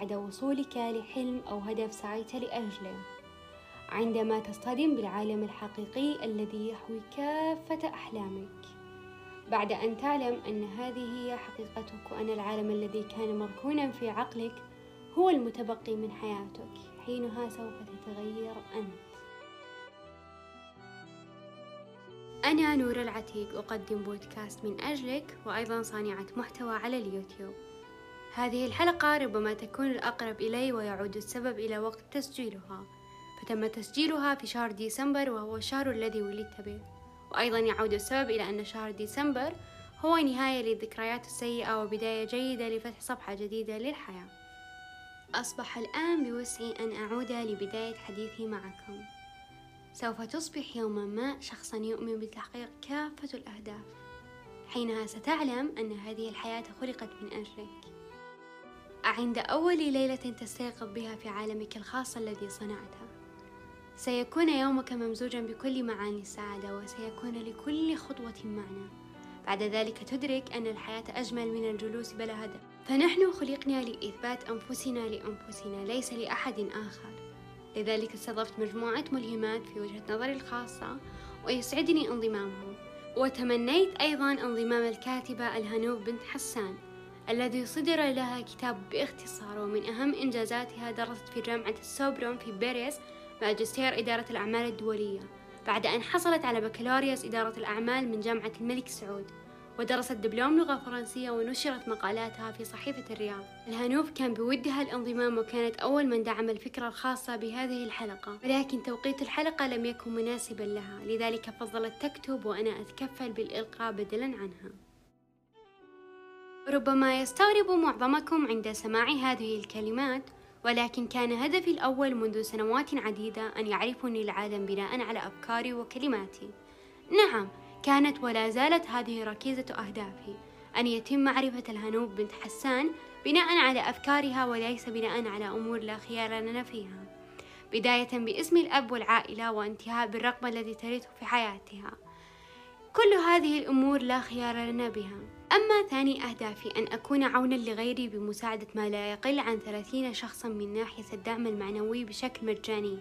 بعد وصولك لحلم أو هدف سعيت لأجله. عندما تصطدم بالعالم الحقيقي الذي يحوي كافة أحلامك. بعد أن تعلم أن هذه هي حقيقتك وأن العالم الذي كان مركونا في عقلك هو المتبقي من حياتك حينها سوف تتغير أنت. أنا نور العتيق أقدم بودكاست من أجلك وأيضا صانعة محتوى على اليوتيوب. هذه الحلقة ربما تكون الأقرب إلي ويعود السبب إلى وقت تسجيلها. فتم تسجيلها في شهر ديسمبر وهو الشهر الذي ولدت به. وأيضا يعود السبب إلى أن شهر ديسمبر هو نهاية للذكريات السيئة وبداية جيدة لفتح صفحة جديدة للحياة. أصبح الآن بوسعي أن أعود لبداية حديثي معكم. سوف تصبح يوما ما شخصا يؤمن بتحقيق كافة الأهداف. حينها ستعلم أن هذه الحياة خلقت من أجلك. عند أول ليلة تستيقظ بها في عالمك الخاص الذي صنعته سيكون يومك ممزوجا بكل معاني السعادة وسيكون لكل خطوة معنى. بعد ذلك تدرك أن الحياة أجمل من الجلوس بلا هدف. فنحن خلقنا لإثبات أنفسنا لأنفسنا ليس لأحد آخر. لذلك استضفت مجموعة ملهمات في وجهة نظري الخاصة ويسعدني انضمامهم. وتمنيت أيضا انضمام الكاتبة الهنوف بنت حسان. الذي صدر لها كتاب باختصار ومن أهم إنجازاتها درست في جامعة السوربون في باريس ماجستير إدارة الأعمال الدولية بعد أن حصلت على بكالوريوس إدارة الأعمال من جامعة الملك سعود ودرست دبلوم لغة فرنسية ونشرت مقالاتها في صحيفة الرياض. الهنوف كان بودها الانضمام وكانت أول من دعم الفكرة الخاصة بهذه الحلقة. ولكن توقيت الحلقة لم يكن مناسبا لها لذلك فضلت تكتب وأنا أتكفل بالإلقاء بدلا عنها. ربما يستغرب معظمكم عند سماع هذه الكلمات ولكن كان هدفي الأول منذ سنوات عديدة أن يعرفني العالم بناء على أفكاري وكلماتي. نعم كانت ولا زالت هذه ركيزة أهدافي أن يتم معرفة الهنوب بنت حسان بناء على أفكارها وليس بناء على أمور لا خيار لنا فيها. بداية باسم الأب والعائلة وانتهاء بالرقم الذي ترثه في حياتها. كل هذه الأمور لا خيار لنا بها. أما ثاني أهدافي أن أكون عونا لغيري بمساعدة ما لا يقل عن ثلاثين شخصا من ناحية الدعم المعنوي بشكل مجاني.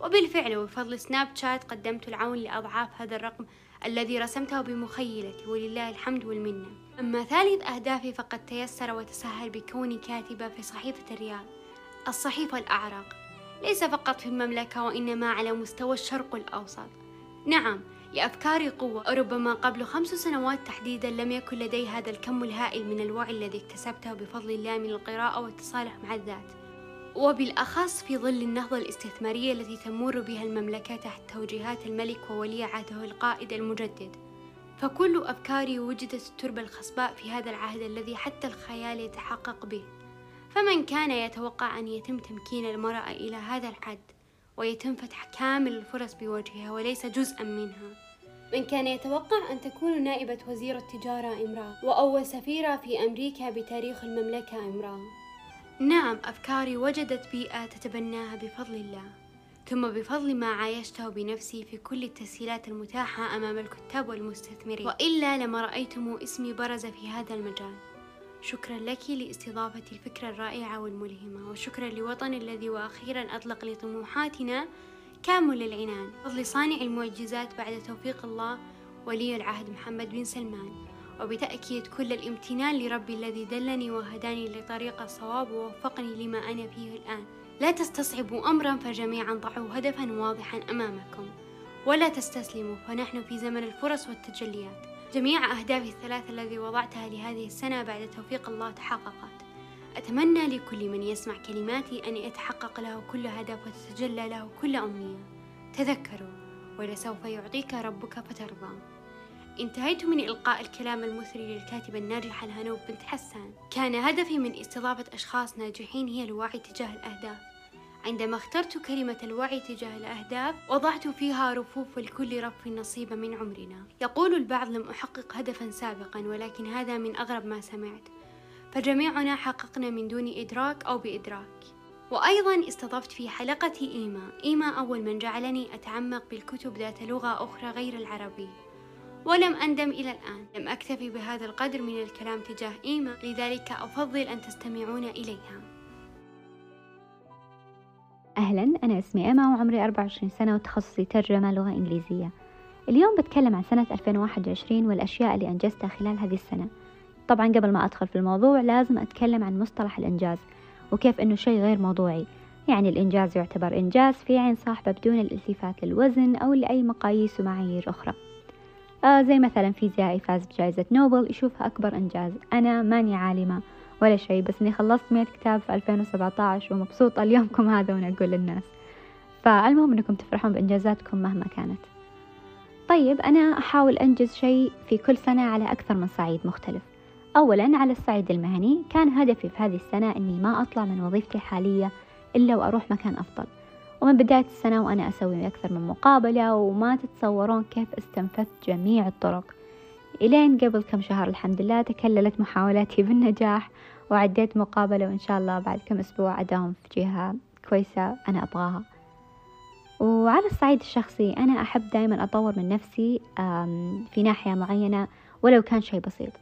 وبالفعل وبفضل سناب شات قدمت العون لأضعاف هذا الرقم الذي رسمته بمخيلتي. ولله الحمد والمنة. أما ثالث أهدافي فقد تيسر وتسهل بكوني كاتبة في صحيفة الرياض الصحيفة الأعرق ليس فقط في المملكة وإنما على مستوى الشرق الأوسط. نعم لأفكاري قوة. وربما قبل خمس سنوات تحديدا لم يكن لدي هذا الكم الهائل من الوعي الذي اكتسبته بفضل الله من القراءة والتصالح مع الذات. وبالأخص في ظل النهضة الاستثمارية التي تمر بها المملكة تحت توجيهات الملك وولي عهده القائد المجدد. فكل أفكاري وجدت التربة الخصباء في هذا العهد الذي حتى الخيال يتحقق به. فمن كان يتوقع أن يتم تمكين المرأة إلى هذا الحد؟ ويتم فتح كامل الفرص بوجهها وليس جزءا منها. من كان يتوقع أن تكون نائبة وزير التجارة إمرأة وأول سفيرة في أمريكا بتاريخ المملكة إمرأة. نعم أفكاري وجدت بيئة تتبناها بفضل الله. ثم بفضل ما عايشته بنفسي في كل التسهيلات المتاحة أمام الكتاب والمستثمرين. وإلا لما رأيتم اسمي برز في هذا المجال. شكرا لك لاستضافة الفكرة الرائعة والملهمة وشكرا لوطن الذي وأخيرا أطلق لطموحاتنا كامل العنان. فضل صانع المعجزات بعد توفيق الله ولي العهد محمد بن سلمان. وبتأكيد كل الامتنان لربي الذي دلني وهداني لطريق الصواب ووفقني لما أنا فيه الآن. لا تستصعبوا أمرا فجميعا ضعوا هدفا واضحا أمامكم. ولا تستسلموا فنحن في زمن الفرص والتجليات. جميع أهدافي الثلاثة الذي وضعتها لهذه السنة بعد توفيق الله تحققت. أتمنى لكل من يسمع كلماتي أن يتحقق له كل هدف وتتجلى له كل أمنية. تذكروا ولسوف يعطيك ربك فترضى. انتهيت من إلقاء الكلام المثري للكاتبة الناجحة الهنوب بنت حسان. كان هدفي من استضافة أشخاص ناجحين هي الوعي تجاه الأهداف. عندما اخترت كلمة الوعي تجاه الأهداف وضعت فيها رفوف لكل رف نصيب من عمرنا. يقول البعض لم أحقق هدفا سابقا ولكن هذا من أغرب ما سمعت. فجميعنا حققنا من دون إدراك أو بإدراك. وأيضا استضفت في حلقة إيما. إيما أول من جعلني أتعمق بالكتب ذات لغة أخرى غير العربي. ولم أندم إلى الآن. لم أكتفي بهذا القدر من الكلام تجاه إيما لذلك أفضل أن تستمعون إليها. أهلا أنا اسمي إيما وعمري 24 سنة وتخصصي ترجمة لغة إنجليزية. اليوم بتكلم عن سنة 2021 والأشياء اللي أنجزتها خلال هذه السنة. طبعا قبل ما أدخل في الموضوع لازم أتكلم عن مصطلح الإنجاز وكيف أنه شيء غير موضوعي. يعني الإنجاز يعتبر إنجاز في عين صاحبة بدون الالتفات للوزن أو لأي مقاييس ومعايير أخرى. آه زي مثلا فيزيائي فاز بجائزة نوبل يشوفها أكبر إنجاز. أنا ماني عالمة. ولا شيء بس إني خلصت مية كتاب في 2017 ومبسوطة اليومكم هذا وأنا أقول للناس. فالمهم إنكم تفرحون بإنجازاتكم مهما كانت. طيب أنا أحاول أنجز شيء في كل سنة على أكثر من صعيد مختلف. أولا على الصعيد المهني كان هدفي في هذه السنة أني ما أطلع من وظيفتي الحالية إلا وأروح مكان أفضل. ومن بداية السنة وأنا أسوي أكثر من مقابلة وما تتصورون كيف استنفذت جميع الطرق. إلين قبل كم شهر الحمد لله تكللت محاولاتي بالنجاح وعديت مقابلة وإن شاء الله بعد كم أسبوع أداوم في جهة كويسة أنا أبغاها. وعلى الصعيد الشخصي أنا أحب دائما أطور من نفسي في ناحية معينة ولو كان شيء بسيط.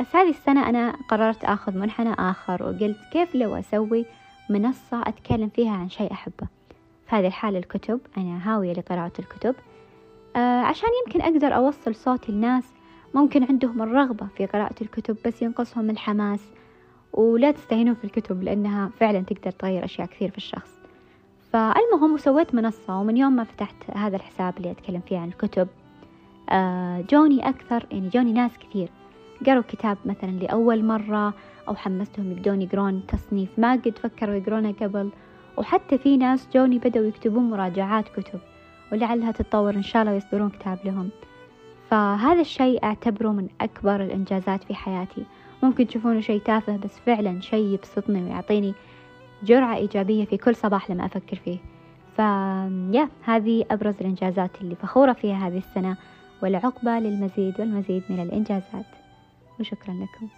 بس هذه السنة أنا قررت أخذ منحنى آخر وقلت كيف لو أسوي منصة أتكلم فيها عن شيء أحبه. في هذه الحالة الكتب أنا هاوية لقراءة الكتب آه عشان يمكن أقدر أوصل صوتي لناس ممكن عندهم الرغبة في قراءة الكتب بس ينقصهم الحماس. ولا تستهينون في الكتب لأنها فعلا تقدر تغير أشياء كثير في الشخص. فالمهم وسويت منصة ومن يوم ما فتحت هذا الحساب اللي أتكلم فيه عن الكتب آه جوني أكثر يعني جوني ناس كثير. قروا كتاب مثلا لأول مرة أو حمستهم يبدون يقرون تصنيف ما قد فكروا يقرونه قبل. وحتى في ناس جوني بدأوا يكتبون مراجعات كتب ولعلها تتطور إن شاء الله ويصدرون كتاب لهم. فهذا الشيء أعتبره من أكبر الإنجازات في حياتي. ممكن تشوفونه شيء تافه بس فعلا شيء يبسطني ويعطيني جرعة إيجابية في كل صباح لما أفكر فيه. فيا هذه أبرز الإنجازات اللي فخورة فيها هذه السنة والعقبة للمزيد والمزيد من الإنجازات. وشكرا لكم.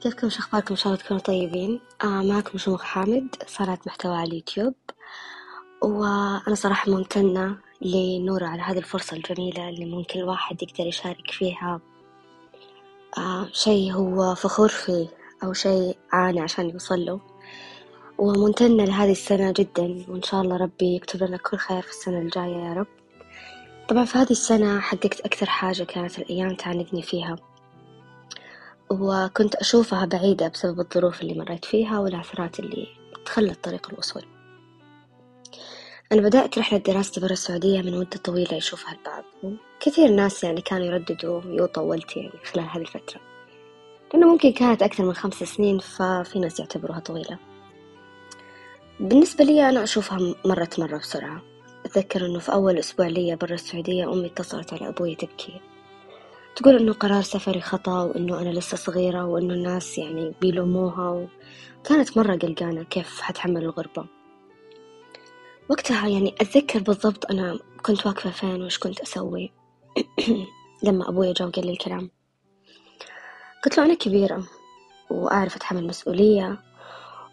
كيفكم شو أخباركم إن شاء الله تكونوا طيبين. آه معكم شموخ حامد صانعة محتوى على اليوتيوب. وأنا صراحة ممتنة لنورة على هذه الفرصة الجميلة اللي ممكن الواحد يقدر يشارك فيها. آه شيء هو فخور فيه أو شيء عانى عشان يوصل له. وممتنة لهذه السنة جدا وإن شاء الله ربي يكتب لنا كل خير في السنة الجاية يا رب. طبعا في هذه السنة حققت أكثر حاجة كانت الأيام تعاندني فيها. وكنت أشوفها بعيدة بسبب الظروف اللي مريت فيها والعثرات اللي تخلت طريق الوصول. أنا بدأت رحلة دراستي برا السعودية من مدة طويلة يشوفها البعض وكثير ناس يعني كانوا يرددوا يو طولت يعني خلال هذه الفترة. لأنه ممكن كانت أكثر من خمس سنين ففي ناس يعتبروها طويلة. بالنسبة لي أنا أشوفها مرت مرة بسرعة. أتذكر أنه في أول أسبوع لي برا السعودية أمي اتصلت على أبوي تبكي. تقول إنه قرار سفري خطأ وإنه أنا لسه صغيرة وإنه الناس يعني بيلوموها وكانت مرة قلقانة كيف حتحمل الغربة. وقتها يعني أتذكر بالضبط أنا كنت واقفة فين وإيش كنت أسوي. لما أبوي جا وقال لي الكلام. قلت له أنا كبيرة وأعرف أتحمل مسؤولية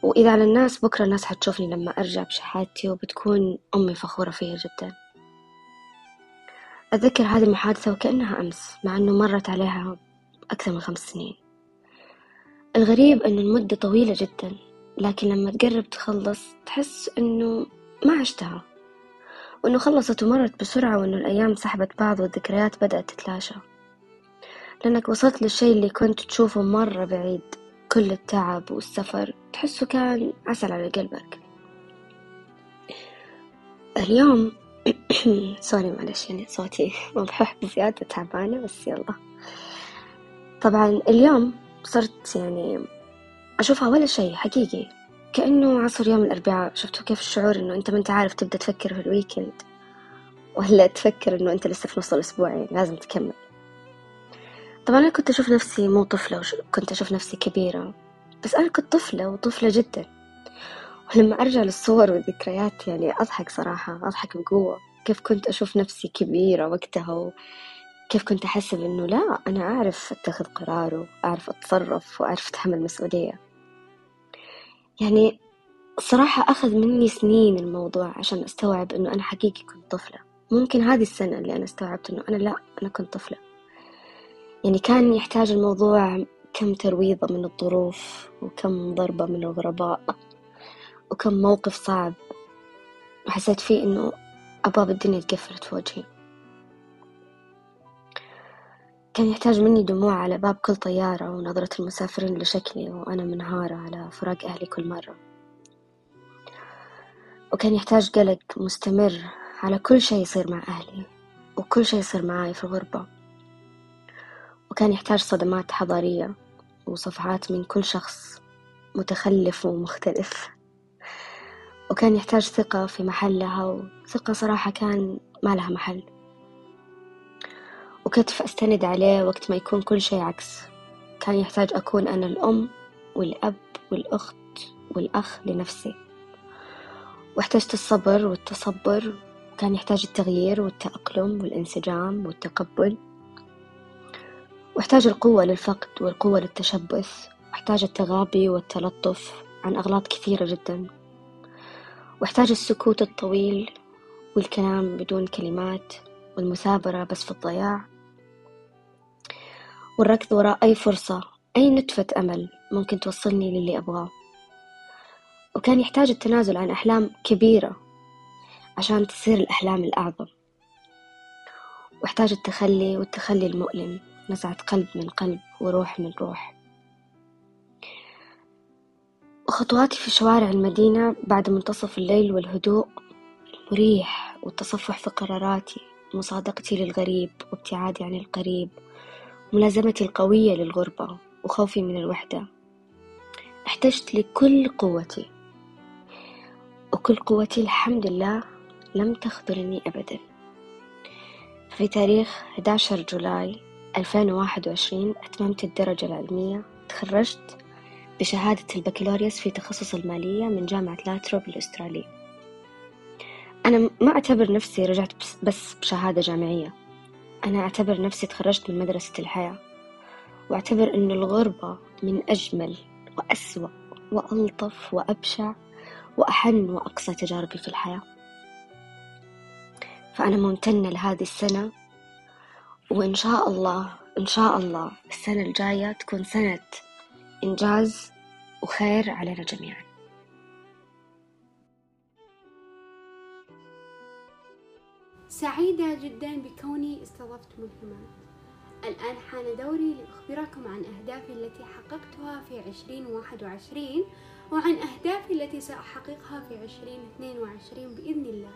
وإذا على الناس بكرة الناس حتشوفني لما أرجع بشهادتي وبتكون أمي فخورة فيا جدا. أتذكر هذه المحادثة وكأنها أمس مع أنه مرت عليها أكثر من خمس سنين. الغريب أن المدة طويلة جدا لكن لما تقرب تخلص تحس أنه ما عشتها وأنه خلصت ومرت بسرعة وأنه الأيام سحبت بعض والذكريات بدأت تتلاشى. لأنك وصلت للشي اللي كنت تشوفه مرة بعيد. كل التعب والسفر تحسه كان عسل على قلبك. اليوم سوري معلش يعني صوتي مبحوح بزيادة تعبانة بس يلا. طبعا اليوم صرت يعني أشوفها ولا شيء حقيقي. كأنه عصر يوم الأربعاء. شفتوا كيف الشعور إنه أنت ما أنت عارف تبدأ تفكر في الويكند ولا تفكر إنه أنت لسه في نص الأسبوع يعني لازم تكمل. طبعا أنا كنت أشوف نفسي مو طفلة كنت أشوف نفسي كبيرة. بس أنا كنت طفلة وطفلة جدا. ولما أرجع للصور والذكريات يعني أضحك صراحة أضحك بقوة. كيف كنت أشوف نفسي كبيرة وقتها وكيف كنت أحسب إنه لا أنا أعرف أتخذ قرار وأعرف أتصرف وأعرف أتحمل مسؤولية. يعني الصراحة أخذ مني سنين الموضوع عشان أستوعب إنه أنا حقيقي كنت طفلة. ممكن هذه السنة اللي أنا استوعبت إنه أنا لا أنا كنت طفلة. يعني كان يحتاج الموضوع كم ترويضة من الظروف وكم ضربة من الغرباء وكم موقف صعب. وحسيت فيه إنه أبواب الدنيا تقفلت في وجهي. كان يحتاج مني دموع على باب كل طيارة ونظرة المسافرين لشكلي وأنا منهارة على فراق أهلي كل مرة. وكان يحتاج قلق مستمر على كل شي يصير مع أهلي وكل شي يصير معاي في الغربة. وكان يحتاج صدمات حضارية وصفعات من كل شخص متخلف ومختلف. وكان يحتاج ثقة في محلها وثقة صراحة كان ما لها محل. وكتف أستند عليه وقت ما يكون كل شي عكس. كان يحتاج أكون أنا الأم والأب والأخت والأخ لنفسي. واحتجت الصبر والتصبر كان يحتاج التغيير والتأقلم والانسجام والتقبل. واحتاج القوة للفقد والقوة للتشبث. واحتاج التغابي والتلطف عن أغلاط كثيرة جدا. واحتاج السكوت الطويل والكلام بدون كلمات والمثابرة بس في الضياع. والركض وراء أي فرصة أي نتفة أمل ممكن توصلني للي أبغاه. وكان يحتاج التنازل عن أحلام كبيرة عشان تصير الأحلام الأعظم. واحتاج التخلي والتخلي المؤلم نزعة قلب من قلب وروح من روح. وخطواتي في شوارع المدينة بعد منتصف الليل والهدوء المريح والتصفح في قراراتي مصادقتي للغريب وابتعادي عن القريب. ملازمتي القوية للغربة وخوفي من الوحدة. احتجت لكل قوتي وكل قوتي الحمد لله لم تخذلني أبدا. في تاريخ 11 جولاي 2021 أتممت الدرجة العلمية. تخرجت بشهادة البكالوريوس في تخصص المالية من جامعة لاتروب الأسترالية. أنا ما أعتبر نفسي رجعت بس بشهادة جامعية. أنا أعتبر نفسي تخرجت من مدرسة الحياة وأعتبر أن الغربة من أجمل وأسوأ وألطف وأبشع وأحن وأقصى تجاربي في الحياة. فأنا ممتنة لهذه السنة وإن شاء الله إن شاء الله السنة الجاية تكون سنة إنجاز وخير علينا جميعاً. سعيدة جدا بكوني استضفت ملهمات الآن حان دوري لأخبركم عن أهدافي التي حققتها في عشرين واحد وعشرين وعن أهدافي التي سأحققها في عشرين اثنين وعشرين بإذن الله.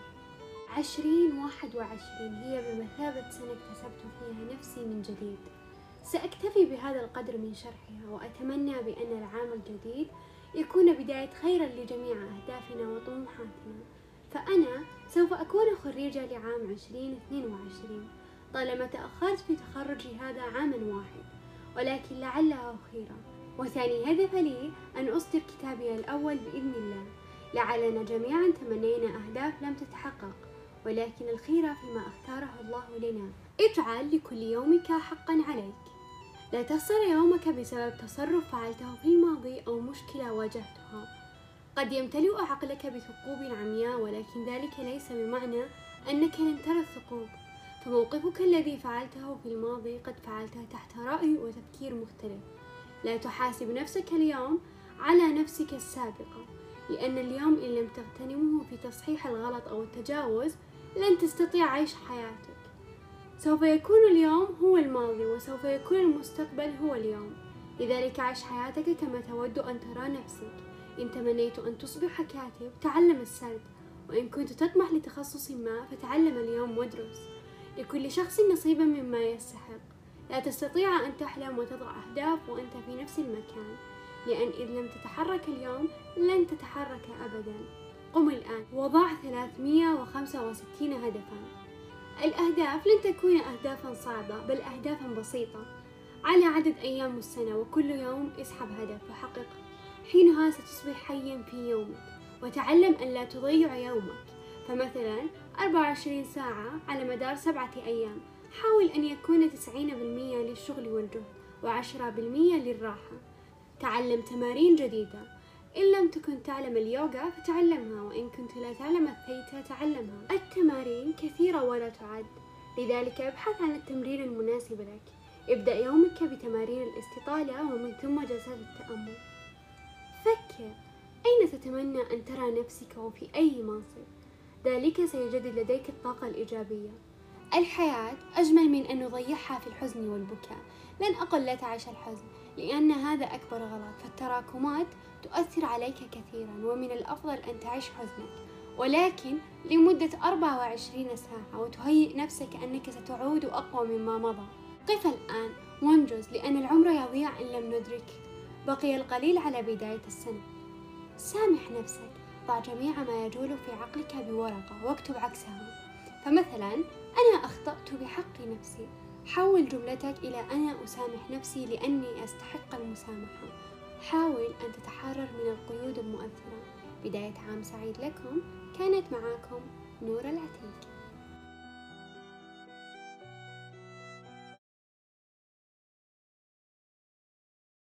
عشرين واحد وعشرين هي بمثابة سنة اكتسبت فيها نفسي من جديد. سأكتفي بهذا القدر من شرحها وأتمنى بأن العام الجديد يكون بداية خير لجميع أهدافنا وطموحاتنا. فأنا سوف أكون خريجة لعام عشرين اثنين وعشرين طالما تأخرت في تخرجي هذا عاما واحد ولكن لعله خيرا وثاني هدف لي أن أصدر كتابي الأول بإذن الله. لعلنا جميعا تمنينا أهداف لم تتحقق ولكن الخير فيما اختاره الله لنا. اجعل لكل يومك حقا عليك. لا تخسر يومك بسبب تصرف فعلته في الماضي أو مشكلة واجهتها. قد يمتلئ عقلك بثقوب عمياء ولكن ذلك ليس بمعنى أنك لن ترى الثقوب. فموقفك الذي فعلته في الماضي قد فعلته تحت رأي وتفكير مختلف. لا تحاسب نفسك اليوم على نفسك السابقة لأن اليوم إن لم تغتنمه في تصحيح الغلط أو التجاوز لن تستطيع عيش حياتك. سوف يكون اليوم هو الماضي وسوف يكون المستقبل هو اليوم. لذلك عش حياتك كما تود أن ترى نفسك. إن تمنيت أن تصبح كاتب تعلم السرد. وإن كنت تطمح لتخصص ما فتعلم اليوم وادرس. لكل شخص نصيبا مما يستحق. لا تستطيع أن تحلم وتضع أهداف وأنت في نفس المكان. لأن إذ لم تتحرك اليوم لن تتحرك أبدا. قم الآن. وضع 365 هدفا. الأهداف لن تكون أهدافا صعبة بل أهدافا بسيطة. على عدد أيام السنة وكل يوم اسحب هدف وحققه حينها ستصبح حيا في يومك وتعلم أن لا تضيع يومك. فمثلا 24 ساعة على مدار سبعة أيام. حاول أن يكون 90% للشغل والجهد وعشرة بالمية للراحة. تعلم تمارين جديدة. إن لم تكن تعلم اليوغا فتعلمها وإن كنت لا تعلم الثيتا تعلمها. التمارين كثيرة ولا تعد. لذلك ابحث عن التمرين المناسب لك. ابدأ يومك بتمارين الاستطالة ومن ثم جلسات التأمل. فكر. أين تتمنى أن ترى نفسك وفي أي منصب؟ ذلك سيجدد لديك الطاقة الإيجابية. الحياة أجمل من أن نضيعها في الحزن والبكاء. لن أقل لا تعيش الحزن لأن هذا أكبر غلط. فالتراكمات تؤثر عليك كثيرا ومن الأفضل أن تعيش حزنك ولكن لمدة 24 ساعة وتهيئ نفسك أنك ستعود أقوى مما مضى. قف الآن وانجز لأن العمر يضيع إن لم ندرك بقي القليل على بداية السنة. سامح نفسك ضع جميع ما يجول في عقلك بورقة واكتب عكسها فمثلا أنا أخطأت بحق نفسي. حول جملتك إلى أنا أسامح نفسي لأني أستحق المسامحة. حاول أن تتحرر من القيود المؤثرة. بداية عام سعيد لكم. كانت معاكم نور العتيق.